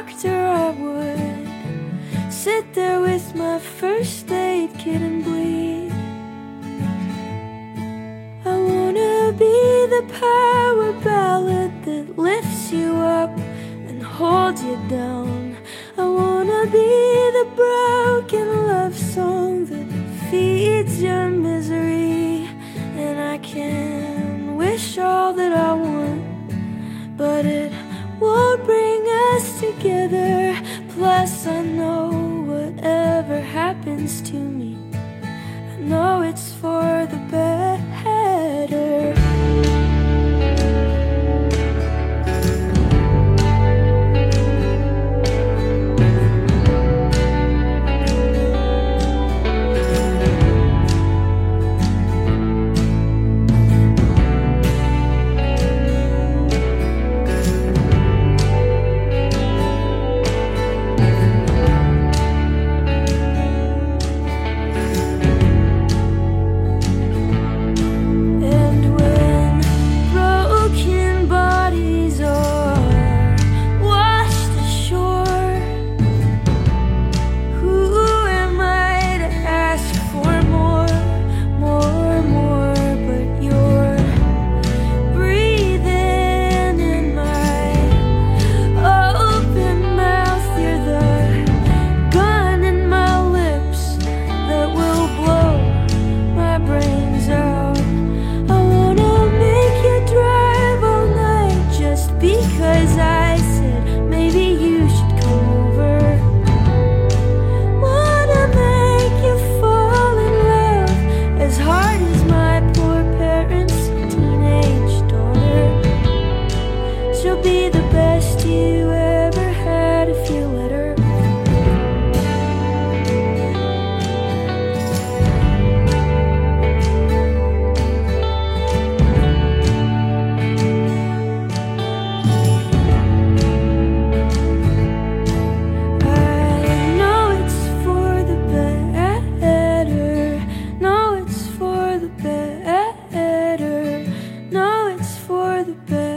doctor, I would sit there with my first aid kit and bleed. I wanna be the power ballad that lifts you up and holds you down. it's for the best. the best.